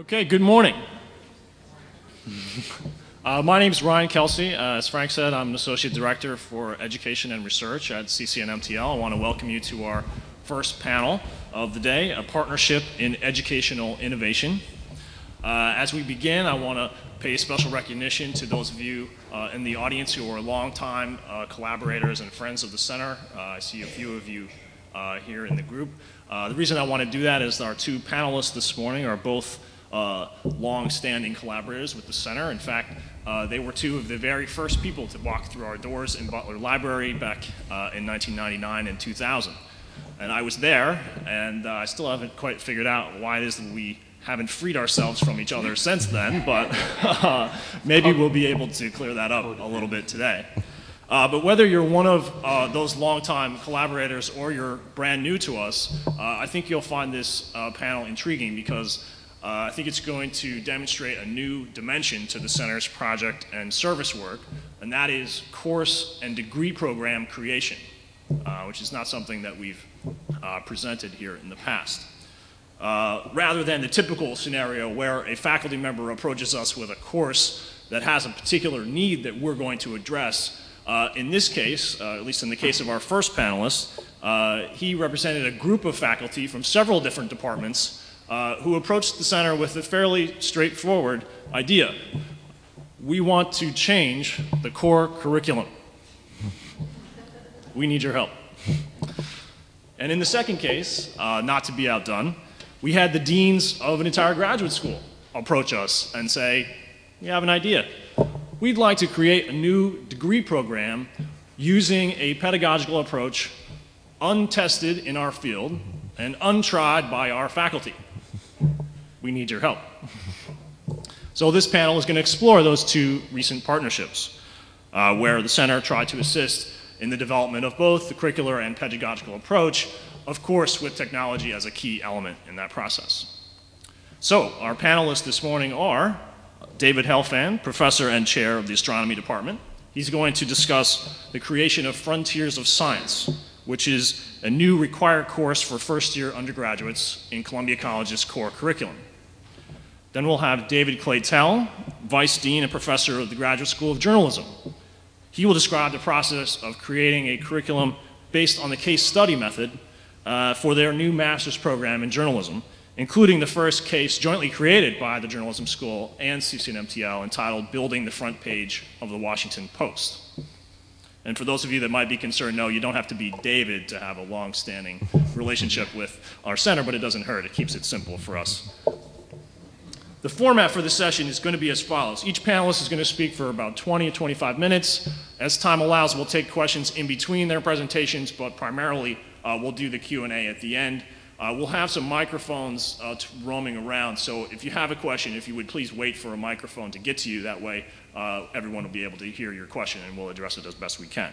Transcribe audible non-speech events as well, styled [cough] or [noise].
Okay, good morning. [laughs] Uh, my name is Ryan Kelsey. Uh, as Frank said, I'm an Associate Director for Education and Research at CCNMTL. I want to welcome you to our first panel of the day, a partnership in educational innovation. Uh, as we begin, I want to pay special recognition to those of you uh, in the audience who are longtime uh, collaborators and friends of the center. Uh, I see a few of you here in the group. The reason I want to do that is our two panelists this morning are both uh, long-standing collaborators with the center. In fact, uh, they were two of the very first people to walk through our doors in Butler Library back uh, in 1999 and 2000. And I was there, and uh, I still haven't quite figured out why it is that we haven't freed ourselves from each other since then, but [laughs] uh, maybe we'll be able to clear that up a little bit today. Uh, but whether you're one of uh, those longtime collaborators or you're brand new to us, uh, I think you'll find this uh, panel intriguing because uh, I think it's going to demonstrate a new dimension to the center's project and service work, and that is course and degree program creation, uh, which is not something that we've uh, presented here in the past. Uh, rather than the typical scenario where a faculty member approaches us with a course that has a particular need that we're going to address, uh, in this case, uh, at least in the case of our first panelist, he represented a group of faculty from several different departments uh, who approached the center with a fairly straightforward idea. We want to change the core curriculum. We need your help. And in the second case, uh, not to be outdone, we had the deans of an entire graduate school approach us and say, We have an idea. We'd like to create a new degree program using a pedagogical approach untested in our field and untried by our faculty we need your help. so this panel is going to explore those two recent partnerships, uh, where the center tried to assist in the development of both the curricular and pedagogical approach, of course with technology as a key element in that process. So our panelists this morning are David Helfand, professor and chair of the astronomy department. He's going to discuss the creation of Frontiers of Science, which is a new required course for first year undergraduates in Columbia College's core curriculum. Then we'll have David Klatell, Vice Dean and Professor of the Graduate School of Journalism. He will describe the process of creating a curriculum based on the case study method uh, for their new master's program in journalism, including the first case jointly created by the Journalism School and CCNMTL entitled Building the Front Page of the Washington Post. And for those of you that might be concerned, no, you don't have to be David to have a long-standing relationship with our center, but it doesn't hurt. It keeps it simple for us. The format for the session is going to be as follows. Each panelist is going to speak for about 20 to 25 minutes. As time allows, we'll take questions in between their presentations, but primarily uh, we'll do the Q&A at the end. Uh, we'll have some microphones uh, roaming around, so if you have a question, if you would please wait for a microphone to get to you, that way uh, everyone will be able to hear your question and we'll address it as best we can.